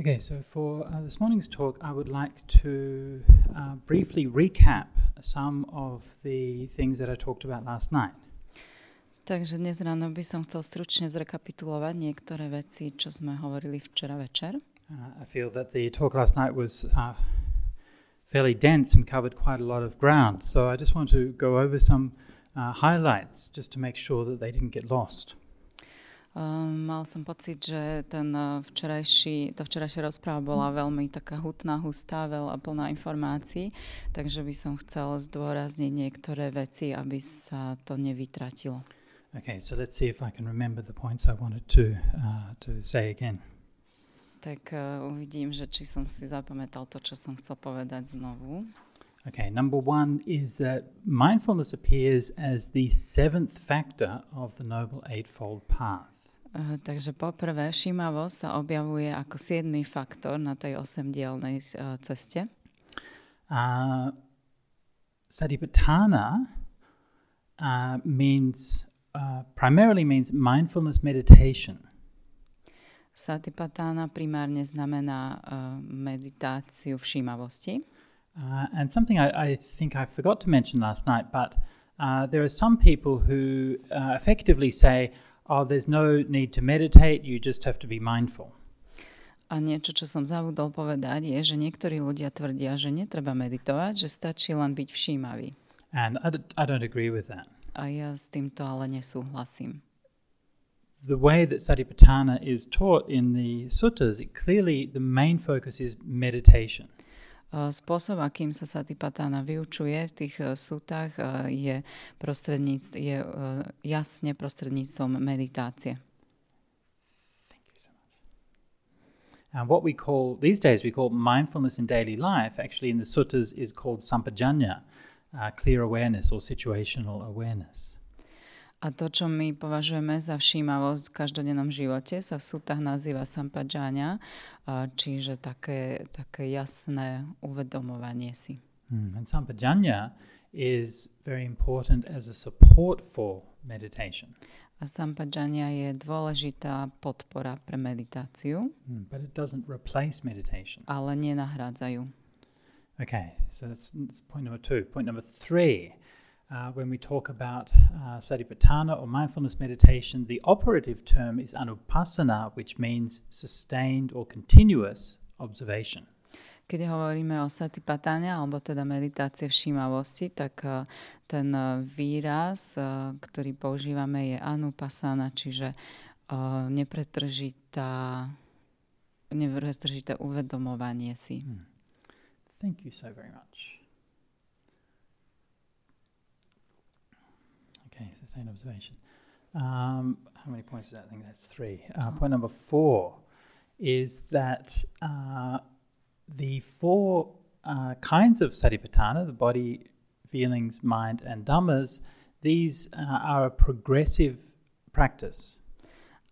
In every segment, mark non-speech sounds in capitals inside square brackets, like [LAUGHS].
Okay, so for uh, this morning's talk, I would like to uh, briefly recap some of the things that I talked about last night. Takže dnes ráno by som chcel stručne zrekapitulovať niektoré veci, čo sme hovorili včera večer. Uh, I feel that the talk last night was uh, fairly dense and covered quite a lot of ground, so I just want to go over some uh, highlights just to make sure that they didn't get lost. Um, mal som pocit, že ten uh, včerajší, tá včerajšia rozpráva bola veľmi taká hutná, hustá, veľa plná informácií, takže by som chcel zdôrazniť niektoré veci, aby sa to nevytratilo. Okay, so let's see if I can remember the points I wanted to, uh, to say again. Tak uh, uvidím, že či som si zapamätal to, čo som chcel povedať znovu. Okay, number one is that mindfulness appears as the seventh factor of the Noble Eightfold Path. Uh, takže poprvé, všímavosť sa objavuje ako siedmy faktor na tej osemdielnej uh, ceste. Uh, Satipatthana uh, means uh, primarily means mindfulness meditation. Satipatthana primárne znamená uh, meditáciu všímavosti. Uh, and something I, I think I forgot to mention last night, but uh, there are some people who uh, effectively say, oh, there's no need to meditate, you just have to be mindful. A niečo, čo som zabudol povedať, je, že niektorí ľudia tvrdia, že netreba meditovať, že stačí len byť všímavý. And I don't agree with that. A ja s týmto ale nesúhlasím. The way that Satipatthana is taught in the suttas, it clearly the main focus is meditation. Spôsob, akým sa Satipatthana vyučuje v tých sútach, je, je jasne prostredníctvom meditácie. And what we call, these days, we call mindfulness in daily life, actually in the suttas is called sampajanya, uh, clear awareness or situational awareness. A to, čo my považujeme za všímavosť v každodennom živote, sa v sútach nazýva sampajanya, uh, čiže také, také jasné uvedomovanie si. Mm. And sampajanya is very important as a support for meditation. A sampajanya je dôležitá podpora pre meditáciu, Mm, But it doesn't replace meditation. ale nenahrádzajú. Okay, so that's, that's point number two. Point number three, uh, when we talk about uh, satipatthana or mindfulness meditation, the operative term is anupassana, which means sustained or continuous observation. Keď hovoríme o satipatáne, alebo teda meditácie všímavosti, tak eh, ten eh, výraz, eh, ktorý používame, je anupasana, čiže eh, nepretržitá, nepretržité uvedomovanie si. Thank you so very much. Okay, sustained observation. Um, how many points is that? I think that's three. Uh, point number four is that uh, the four uh, kinds of satipatthana, the body, feelings, mind, and dhammas, these uh, are a progressive practice.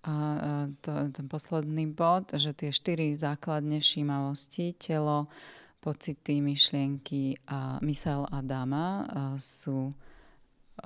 A to, ten posledný bod, že tie štyri základne všímavosti, telo, pocity, myšlienky a mysel a dama sú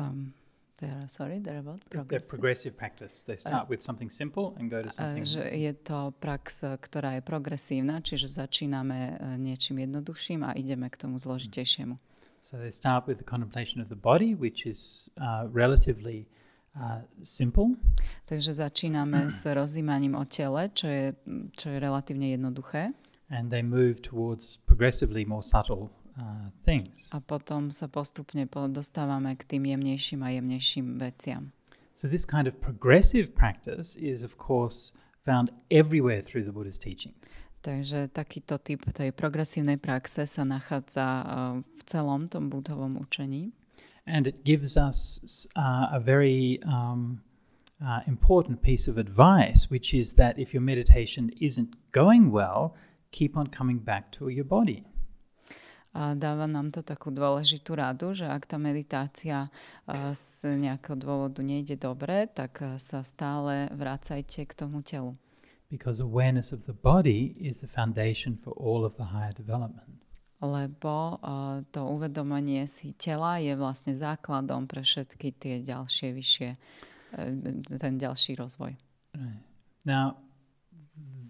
um, they're, sorry, they're about They're progressive. progressive practice. They start with something simple and go to A something. že je to prax, eh, ktorá je progresívna, čiže začíname eh, niečím jednoduchším a ideme k tomu zložitejšiemu. So they start with the contemplation of the body, which is uh, relatively uh, simple. Takže začíname [CLEARS THROAT] s rozímaním o tele, čo je, čo je relatívne jednoduché. and they move towards progressively more subtle uh, things. A potom sa postupne dostávame k tým jemnejším a jemnejším veciam. So, this kind of progressive practice is, of course, found everywhere through the Buddha's teachings. Takže takýto typ tej progresívnej praxe sa nachádza eh, v celom tom budhovom učení. And it gives us uh, a very um, uh, important piece of advice, which is that if your meditation isn't going well, keep on coming back to your body. A dáva nám to takú dôležitú radu, že ak tá meditácia z nejakého dôvodu nejde dobre, tak sa stále vracajte k tomu telu. Because awareness of the body is the foundation for all of the higher development. Lebo eh, to uvedomenie si tela je vlastne základom pre všetky tie ďalšie vyššie, eh, ten ďalší rozvoj. Right. Now,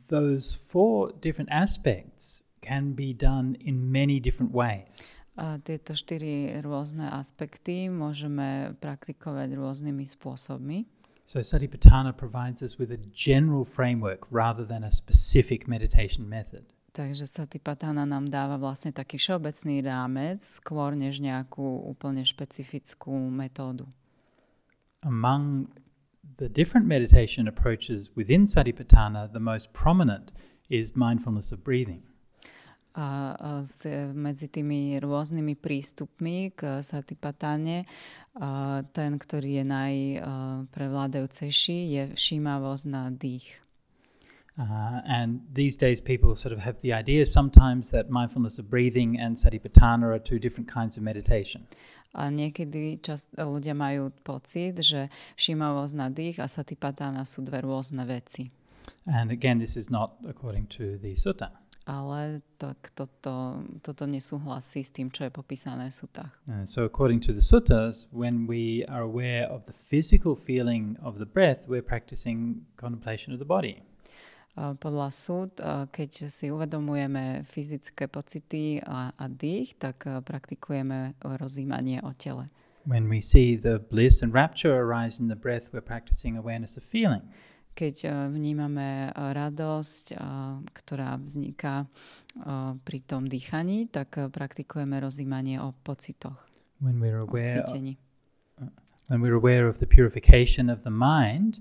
those four different aspects can be done in many different ways. A tieto štyri rôzne aspekty môžeme praktikovať rôznymi spôsobmi. So Satipatthana provides us with a general framework rather than a specific meditation method. Takže Satipatthana nám dáva vlastne taký všeobecný rámec, skôr než nejakú úplne špecifickú metódu. Among the different meditation approaches within Satipatthana, the most prominent is mindfulness of breathing. A s, medzi tými rôznymi prístupmi k satipatáne ten, ktorý je najprevládajúcejší, je všímavosť na dých. Uh, and these days, people sort of have the idea sometimes that mindfulness of breathing and satipatthana are two different kinds of meditation. A niekedy čas, ľudia majú pocit, že všímavosť na dých a satipatána sú dve rôzne veci. And again, this is not according to the sutta. Ale tak toto, toto nesúhlasí s tým, čo je popísané v sutách. Uh, so, according to the suttas, when we are aware of the physical feeling of the breath, we're practicing contemplation of the body. A Podľa súd, a keď si uvedomujeme fyzické pocity a, a dých, tak a, praktikujeme rozímanie o tele. When we see the bliss and rapture arise in the breath, we're practicing awareness of feelings. Keď a, vnímame a, radosť, a, ktorá vzniká pri tom dýchaní, tak praktikujeme rozímanie o pocitoch, When we're aware, cítení. when we're aware of the purification of the mind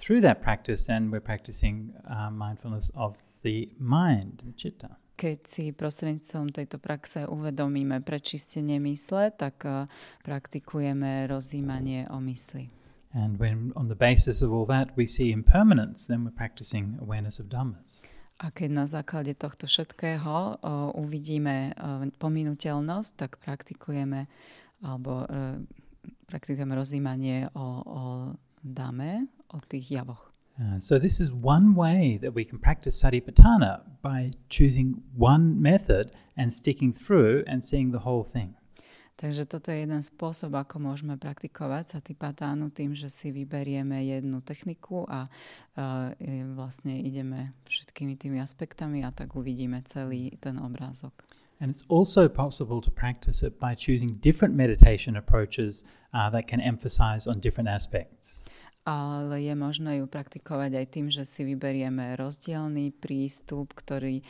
through that practice, and we're practicing uh, mindfulness of the mind, the chitta. Keď si prostredníctvom tejto praxe uvedomíme prečistenie mysle, tak a, praktikujeme rozímanie o mysli. And when, on the basis of all that, we see impermanence, then we're practicing awareness of dhammas. A keď na základe tohto všetkého o, uvidíme o, pominuteľnosť, tak praktikujeme alebo e, praktikujeme rozímanie o, o dame, o tých javoch. Uh, so this is one way that we can practice satipatthana by choosing one method and sticking through and seeing the whole thing. Takže toto je jeden spôsob, ako môžeme praktikovať satipatánu tým, že si vyberieme jednu techniku a uh, e, vlastne ideme všetkými tými aspektami a tak uvidíme celý ten obrázok. And it's also possible to practice it by choosing different meditation approaches uh, that can emphasize on different aspects. Ale je možné ju praktikovať aj tým, že si vyberieme rozdielný prístup, ktorý,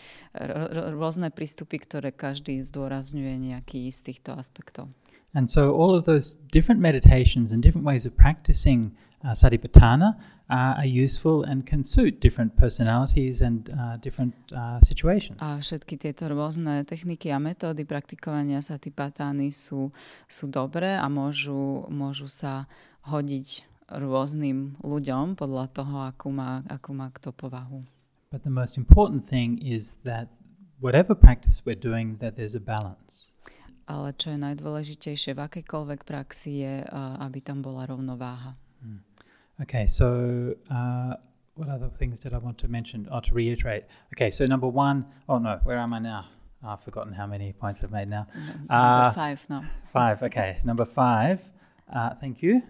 rôzne prístupy, ktoré každý zdôrazňuje nejaký z týchto aspektov. And so all of those different meditations and different ways of practicing uh, satipatthana uh, are useful and can suit different personalities and uh, different uh, situations. A všetky tieto rôzne techniky a metódy praktikovania satipatány sú, sú dobré a môžu, môžu sa hodiť rôznym ľuďom podľa toho, akú má, akú má kto povahu. But the most important thing is that whatever practice we're doing, that there's a balance. Ale čo je najdôležitejšie v akejkoľvek praxi je, uh, aby tam bola rovnováha. Okay, so uh, what other things did I want to mention? Oh, to reiterate. Okay, so number one, oh no, where am I now? Oh, I've forgotten how many points I've made now. Number Uh, five, no. Five, okay. Number five, uh, thank you.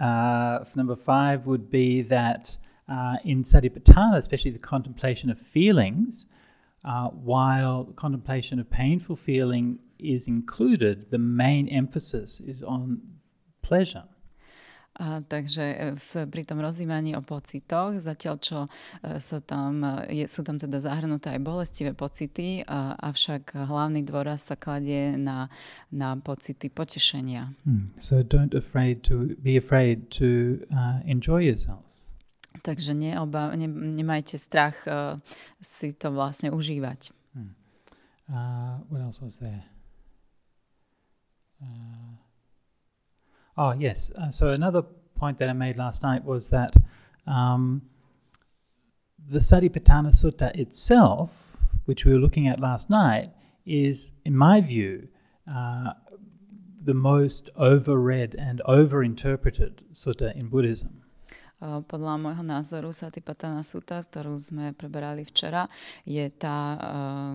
Uh, number five would be that uh, in Satipatthana, especially the contemplation of feelings, uh, while contemplation of painful feeling is included, the main emphasis is on pleasure. A, takže e, v, pri tom rozímaní o pocitoch, zatiaľ čo e, sa tam, e, je, sú tam teda zahrnuté aj bolestivé pocity, a, avšak hlavný dôraz sa kladie na, na pocity potešenia. Hmm. So don't afraid to be afraid to uh, enjoy yourself. Takže neoba, ne, nemajte strach uh, si to vlastne užívať. Uh, what else was there? Uh, oh, yes. Uh, so another point that I made last night was that um, the Satipatthana Sutta itself, which we were looking at last night, is, in my view, uh, the most overread and overinterpreted sutta in Buddhism. Uh, Podľa môjho názoru Satipatthana Sutta, ktorú sme preberali včera, je tá uh,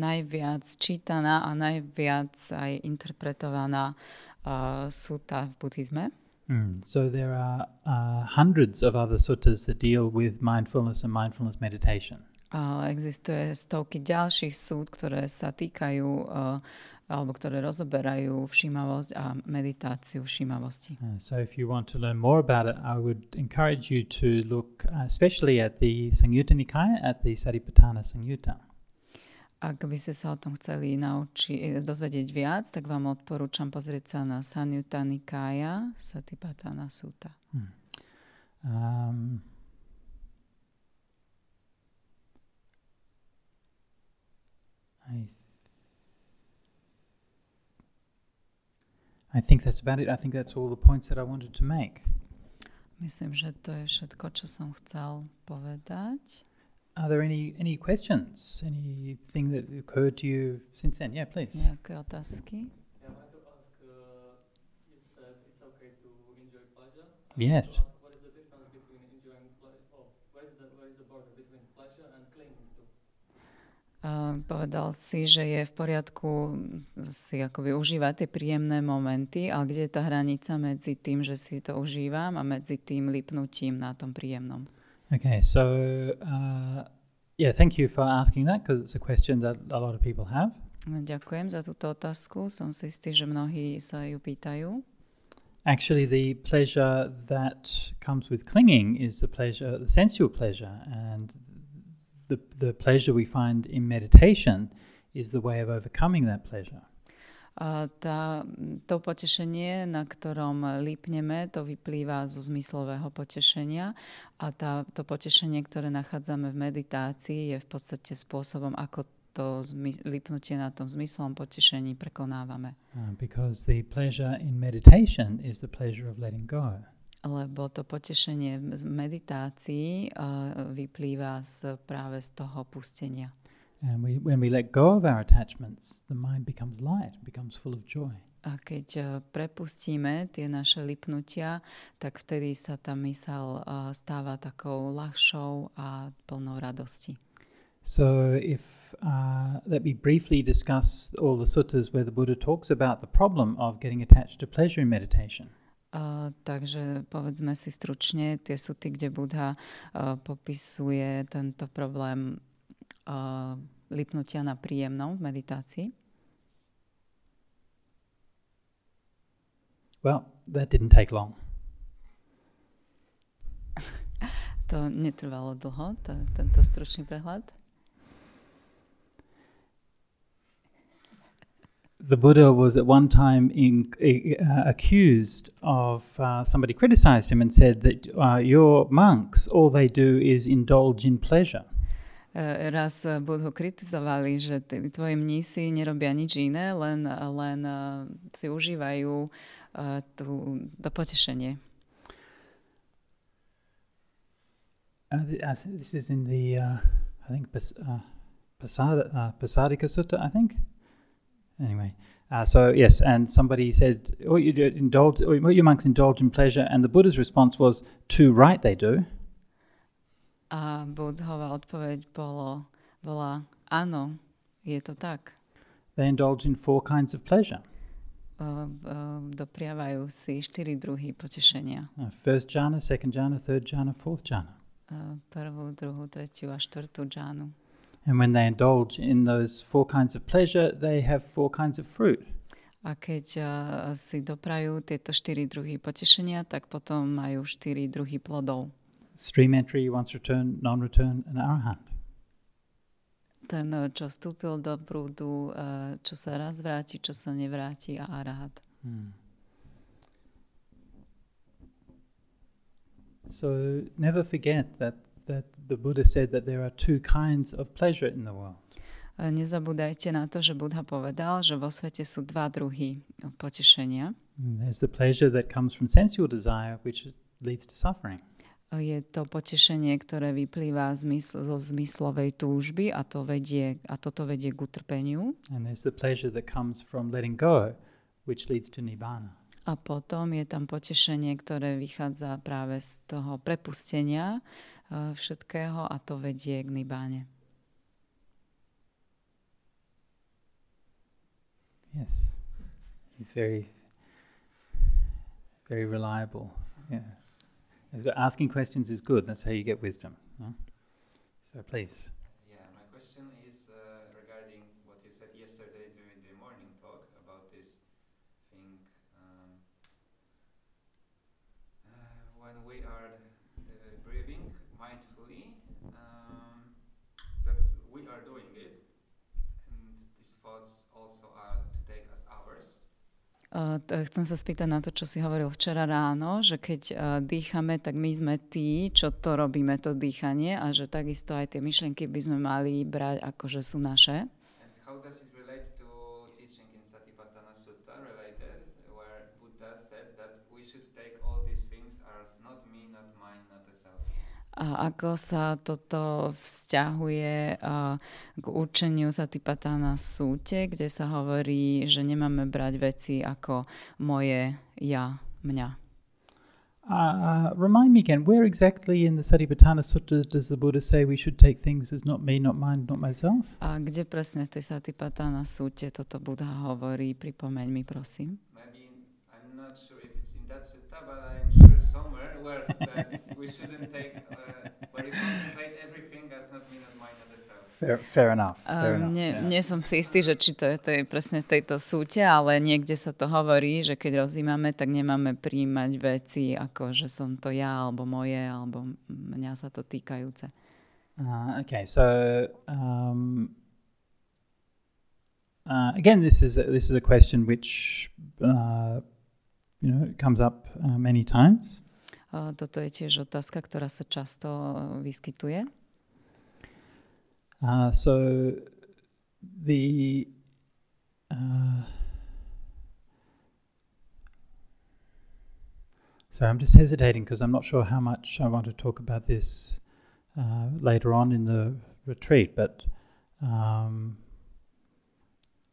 najviac čítaná a najviac aj interpretovaná uh, sutta v buddhizme. Mm. So there are uh, hundreds of other suttas that deal with mindfulness and mindfulness meditation. A existuje stovky ďalších súd, ktoré sa týkajú uh, alebo ktoré rozoberajú všímavosť a meditáciu všímavosti. Uh, so if you want to learn more about it, I would encourage you to look uh, especially at the Samyutta Nikaya, at the Satipatthana Samyutta. Ak by ste sa o tom chceli naučiť, dozvedieť viac, tak vám odporúčam pozrieť sa na Sanyutta Nikaya, Satipatthana Sutta. Hmm. Um, I, I think that's about it. I think that's all the points that I wanted to make. Myslím, že to je všetko, čo som chcel povedať. Are there any any questions? Anything that occurred to you since then? Yeah, please. Nejaké otázky? Yeah, I wanted to ask. Uh, you said it's okay to enjoy pleasure. Yes. what is the difference between enjoying pleasure? Oh, where is the where is the border between pleasure and clinging to? Uh, povedal si, že je v poriadku si akoby užívať tie príjemné momenty, ale kde je tá hranica medzi tým, že si to užívam a medzi tým lipnutím na tom príjemnom? Okay, so uh, yeah, thank you for asking that because it's a question that a lot of people have. Ďakujem za túto otázku. Som si istý, že mnohí sa ju pýtajú. Actually, the pleasure that comes with clinging is the pleasure, the sensual pleasure, and the the pleasure we find in meditation is the way of overcoming that pleasure. Tá, to potešenie, na ktorom lípneme, to vyplýva zo zmyslového potešenia a tá, to potešenie, ktoré nachádzame v meditácii, je v podstate spôsobom, ako to zmy, lípnutie na tom zmyslom potešení prekonávame. Uh, because the pleasure in meditation is the pleasure of letting go. Lebo to potešenie z meditácií uh, vyplýva z, práve z toho pustenia. And we, when we let go of our attachments, the mind becomes light, becomes full of joy. A keď uh, prepustíme tie naše lipnutia, tak vtedy sa tá mysel uh, stáva takou ľahšou a plnou radosti. So if uh, let me briefly discuss all the suttas where the Buddha talks about the problem of getting attached to pleasure in meditation. Uh, takže povedzme si stručne tie suty, kde Buddha uh, popisuje tento problém lipnutia na príjemnom v meditácii? Well, that didn't take long. [LAUGHS] to netrvalo dlho, to, tento stručný prehľad. the Buddha was at one time in, uh, accused of uh, somebody criticized him and said that uh, your monks all they do is indulge in pleasure. Raz kritizovali, že tvoji mnísi nerobia nič iné, len, len si užívajú tú, to potešenie. Uh, this is in the, uh, I think, Pas, uh, Pasada, uh, Sutta, I think. Anyway, uh, so yes, and somebody said, "Oh, you indulge, or your monks indulge in pleasure," and the Buddha's response was, "Too right they do." A Budhová odpoveď bolo, bola, áno, je to tak. They indulge in four kinds of pleasure. Uh, uh, dopriavajú si štyri druhy potešenia. Uh, first jhana, second jhana, third jhana, fourth jhana. Prvú, druhú, tretiu a štvrtú džánu. And when they indulge in those four kinds of pleasure, they have four kinds of fruit. A keď uh, si doprajú tieto štyri druhy potešenia, tak potom majú štyri druhy plodov. Stream entry, once return, non-return, and arahant. Ten, eh, čo vstúpil do prúdu, eh, čo sa raz vráti, čo sa nevráti a arahat. Hmm. So never forget that, that the Buddha said that there are two kinds of pleasure in the world. Eh, nezabúdajte na to, že Buddha povedal, že vo svete sú dva druhy potešenia. Hmm, there's the pleasure that comes from sensual desire, which leads to suffering je to potešenie, ktoré vyplýva zmysl, zo zmyslovej túžby a, to vedie, a toto vedie k utrpeniu. And there's the pleasure that comes from letting go, which leads to nibbana. A potom je tam potešenie, ktoré vychádza práve z toho prepustenia uh, všetkého a to vedie k nibbáne. Yes. He's very very reliable. Yeah. Asking questions is good. That's how you get wisdom. no? So please. Chcem sa spýtať na to, čo si hovoril včera ráno, že keď uh, dýchame, tak my sme tí, čo to robíme, to dýchanie a že takisto aj tie myšlienky by sme mali brať ako, že sú naše. And how does it relate to teaching in Satipatthana Sutta related, where Buddha said that we should take all these things as not me, not mine, not a self. A ako sa toto vzťahuje k učeniu Satipatthana súte, kde sa hovorí, že nemáme brať veci ako moje, ja, mňa. Uh, remind me again, where exactly in the Satipatthana Sutta does the Buddha say we should take things as not me, not mine, not myself? A kde presne v tej Satipatthana súte toto Buddha hovorí? Pripomeň mi, prosím. Maybe I'm not sure if it's in that sutta, but I'm where that we shouldn't take, uh, where you contemplate everything as not me, not mine, not a self. Fair, fair enough. Fair Um, enough. nie, yeah. nie som si istý, že či to je, to je presne v tejto súte, ale niekde sa to hovorí, že keď rozímame, tak nemáme príjmať veci ako, že som to ja, alebo moje, alebo mňa sa to týkajúce. Uh, okay, so um, uh, again, this is a, this is a question which uh, you know comes up uh, many times. Toto je tiež otázka, ktorá sa často vyskytuje. Uh, so the uh, so I'm just hesitating because I'm not sure how much I want to talk about this uh, later on in the retreat, but um,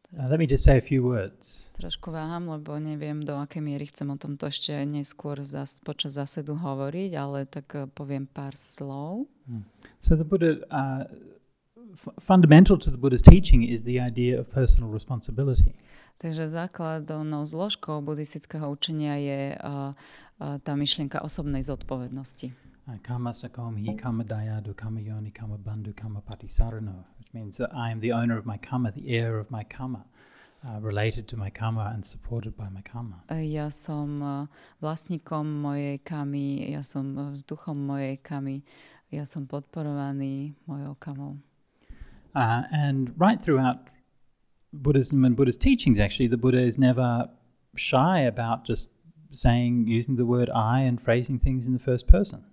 Teraz let me just say a few words. trošku váham, lebo neviem, do akej miery chcem o tomto ešte neskôr v zás- počas zásedu hovoriť, ale tak uh, poviem pár slov. So the Buddha, uh, f- fundamental to the Buddha's teaching is the idea of personal responsibility. Takže základnou zložkou buddhistického učenia je uh, uh, tá myšlienka osobnej zodpovednosti. Kama sakom hi kama dayadu kama yoni kama bandhu kama patisarano, means that I am the owner of my karma, the heir of my karma, uh, related to my karma and supported by my karma. Uh, Ja som uh, vlastníkom mojej kamy, ja som uh, vzduchom mojej kamy, ja som podporovaný mojou kamou. Uh, and right throughout Buddhism and Buddhist teachings, actually, the Buddha is never shy about just saying, using the word I and phrasing things in the first person.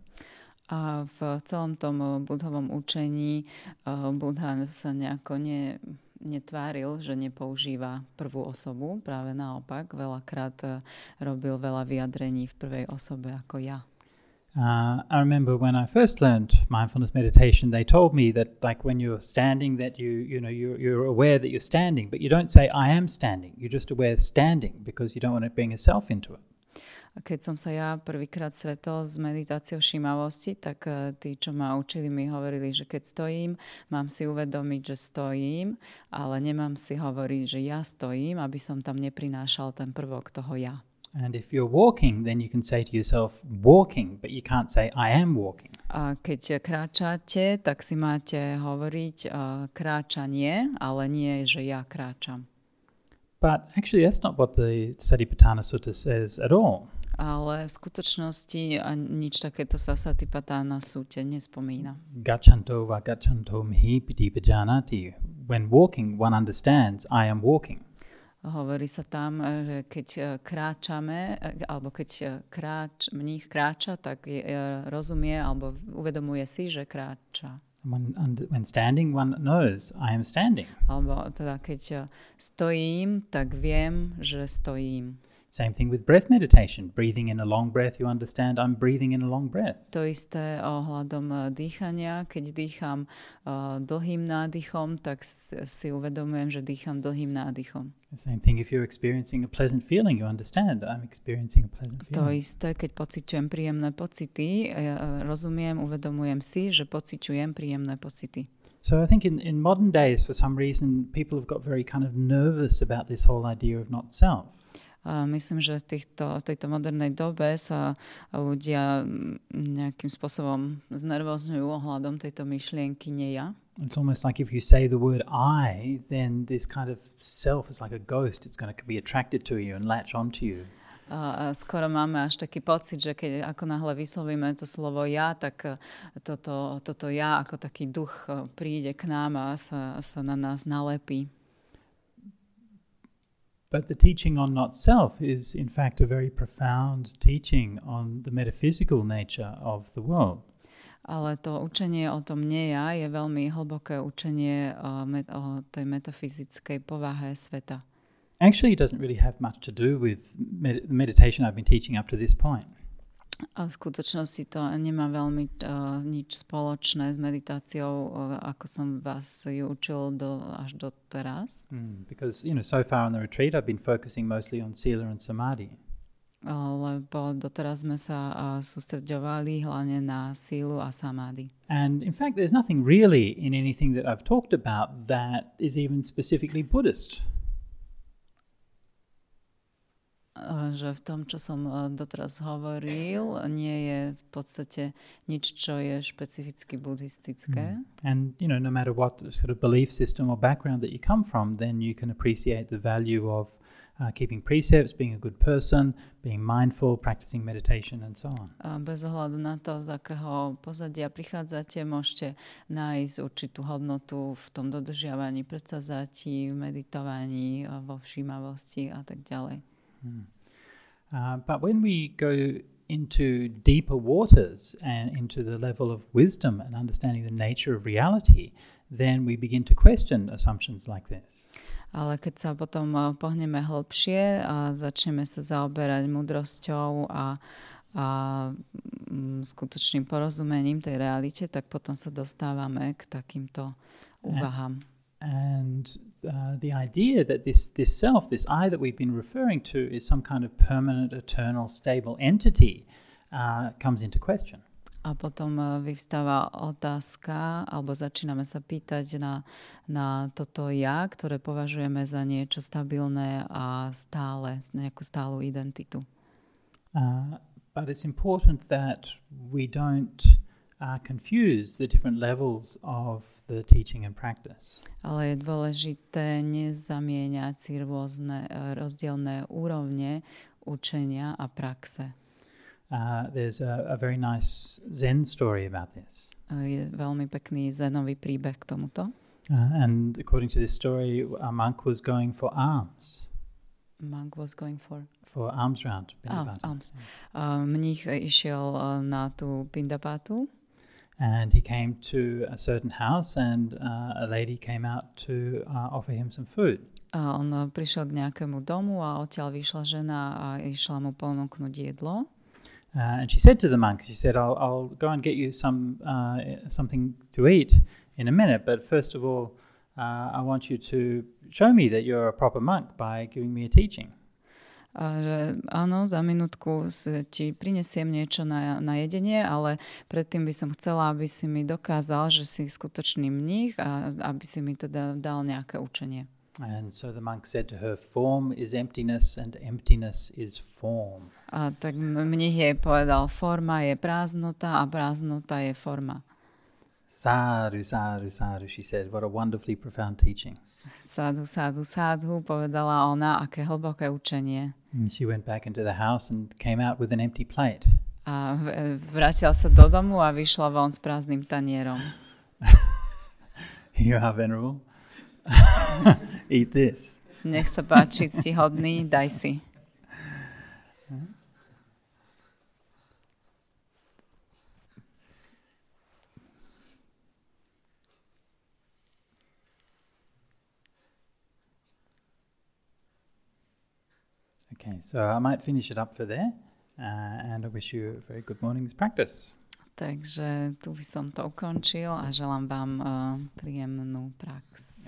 A v celom tom uh, budhovom učení uh, Buddha sa nejako ne, netváril, že nepoužíva prvú osobu, práve naopak, veľakrát uh, robil veľa vyjadrení v prvej osobe ako ja. Uh, I remember when I first learned mindfulness meditation, they told me that, like when you're standing, that you you know you're, you're aware that you're standing, but you don't say I am standing. You're just aware standing because you don't want to bring a self into it. Keď som sa ja prvýkrát stretol s meditáciou všímavosti, tak uh, tí, čo ma učili, mi hovorili, že keď stojím, mám si uvedomiť, že stojím, ale nemám si hovoriť, že ja stojím, aby som tam neprinášal ten prvok toho ja. And if you're walking, then you can say to yourself walking, but you can't say I am walking. A keď kráčate, tak si máte hovoriť uh, kráčanie, ale nie, že ja kráčam. But actually, that's not what the Satipatthana Sutta says at all. Ale v skutočnosti nič takéto sa Satipatthana súte nespomína. Gachanto va gachanto mihi piti pajanati. When walking, one understands I am walking. Hovorí sa tam, že keď eh, kráčame, eh, alebo keď eh, kráč, mních kráča, tak je, rozumie alebo uvedomuje si, že kráča. When, when standing, one knows I am standing. Alebo teda keď stojím, tak viem, že stojím. Same thing with breath meditation. Breathing in a long breath, you understand I'm breathing in a long breath. To isté ohľadom eh, dýchania. Keď dýcham uh, dlhým nádychom, tak si uvedomujem, že dýcham dlhým nádychom. The same thing if you're experiencing a pleasant feeling, you understand I'm experiencing a pleasant To feeling. isté, keď pociťujem príjemné pocity, ja, eh, rozumiem, uvedomujem si, že pociťujem príjemné pocity. So I think in, in modern days, for some reason, people have got very kind of nervous about this whole idea of not self. Myslím, že v týchto, tejto modernej dobe sa ľudia mm, nejakým spôsobom znervozňujú ohľadom tejto myšlienky nie ja. It's almost like if you say the word I, then this kind of self is like a ghost. It's going to be attracted to you and latch onto you. A a skoro máme až taký pocit, že keď ako náhle vyslovíme to slovo ja, tak e, toto, toto ja ako taký duch e, príde k nám a sa, sa na nás nalepí. But the teaching on not self is, in fact, a very profound teaching on the metaphysical nature of the world. Ale to učenie o tom nie ja je veľmi hlboké učenie o, met, o tej metafyzickej povahe sveta. Actually, it doesn't really have much to do with med- the meditation I've been teaching up to this point. A v skutočnosti to nemá veľmi uh, nič spoločné s meditáciou, uh, ako som vás ju učil do, až do teraz. Mm, because, you know, so far on the retreat, I've been focusing mostly on sila and samadhi. lebo doteraz sme sa uh, sústreďovali hlavne na sílu a samády. And in fact, there's nothing really in anything that I've talked about that is even specifically Buddhist. Že v tom, čo som uh, doteraz hovoril, nie je v podstate nič, čo je špecificky buddhistické. Mm. And, you know, no matter what sort of belief system or background that you come from, then you can appreciate the value of uh, keeping precepts, being a good person, being mindful, practicing meditation, and so on. Bez ohľadu na to, z akého pozadia prichádzate, môžete nájsť určitú hodnotu v tom dodržiavaní predsazatí, v meditovaní, a vo všímavosti a tak ďalej. Mm. Uh, but when we go into deeper waters and into the level of wisdom and understanding the nature of reality, then we begin to question assumptions like this. Ale keď sa potom uh, pohneme hlbšie a začneme sa zaoberať múdrosťou a, a mm, skutočným porozumením tej realite, tak potom sa dostávame k takýmto úvahám. And uh, the idea that this, this self, this I that we've been referring to, is some kind of permanent, eternal, stable entity uh, comes into question. A potom uh, vyvstáva otázka, alebo začíname sa pýtať na, na toto ja, ktoré považujeme za niečo stabilné a stále, nejakú stálu identitu. Uh, but it's important that we don't uh, confuse the different levels of the teaching and practice. Ale je dôležité nezamieňať si rôzne eh, rozdielne úrovne učenia a praxe. Uh, there's a, a very nice Zen story about this. Eh, Je veľmi pekný zenový príbeh k tomuto. Uh, and according to this story, a monk was going for alms, Monk was going for... for alms round. Ah, alms. Uh, mních išiel uh, na tú pindapatu And he came to a certain house, and uh, a lady came out to uh, offer him some food. a on uh, prišiel k nejakému domu a odtiaľ vyšla žena a išla mu ponúknuť jedlo. Uh, and she said to the monk, she said, I'll, I'll go and get you some, uh, something to eat in a minute, but first of all, uh, I want you to show me that you're a proper monk by giving me a teaching. A že áno, za minútku si, ti prinesiem niečo na, na jedenie, ale predtým by som chcela, aby si mi dokázal, že si skutočný mních a aby si mi teda dal nejaké učenie. And so the monk said to her, Form is emptiness, and emptiness is form. A tak mních jej povedal, forma je prázdnota a prázdnota je forma. Sadhu, sadhu, sadhu, she said. What a wonderfully profound teaching. Sádu, sádu, sádu, povedala ona, aké hlboké učenie. And she went back into the house and came out with an empty plate. A vrátila sa do domu a vyšla von s prázdnym tanierom. [LAUGHS] You are, Venerable. [LAUGHS] Eat this. Nech sa páči, si hodný, daj si. Okay, so I might finish it up for there, uh, and I wish you a very good morning's practice. Takže tu by som to ukončil a želám vám uh, príjemnú prax.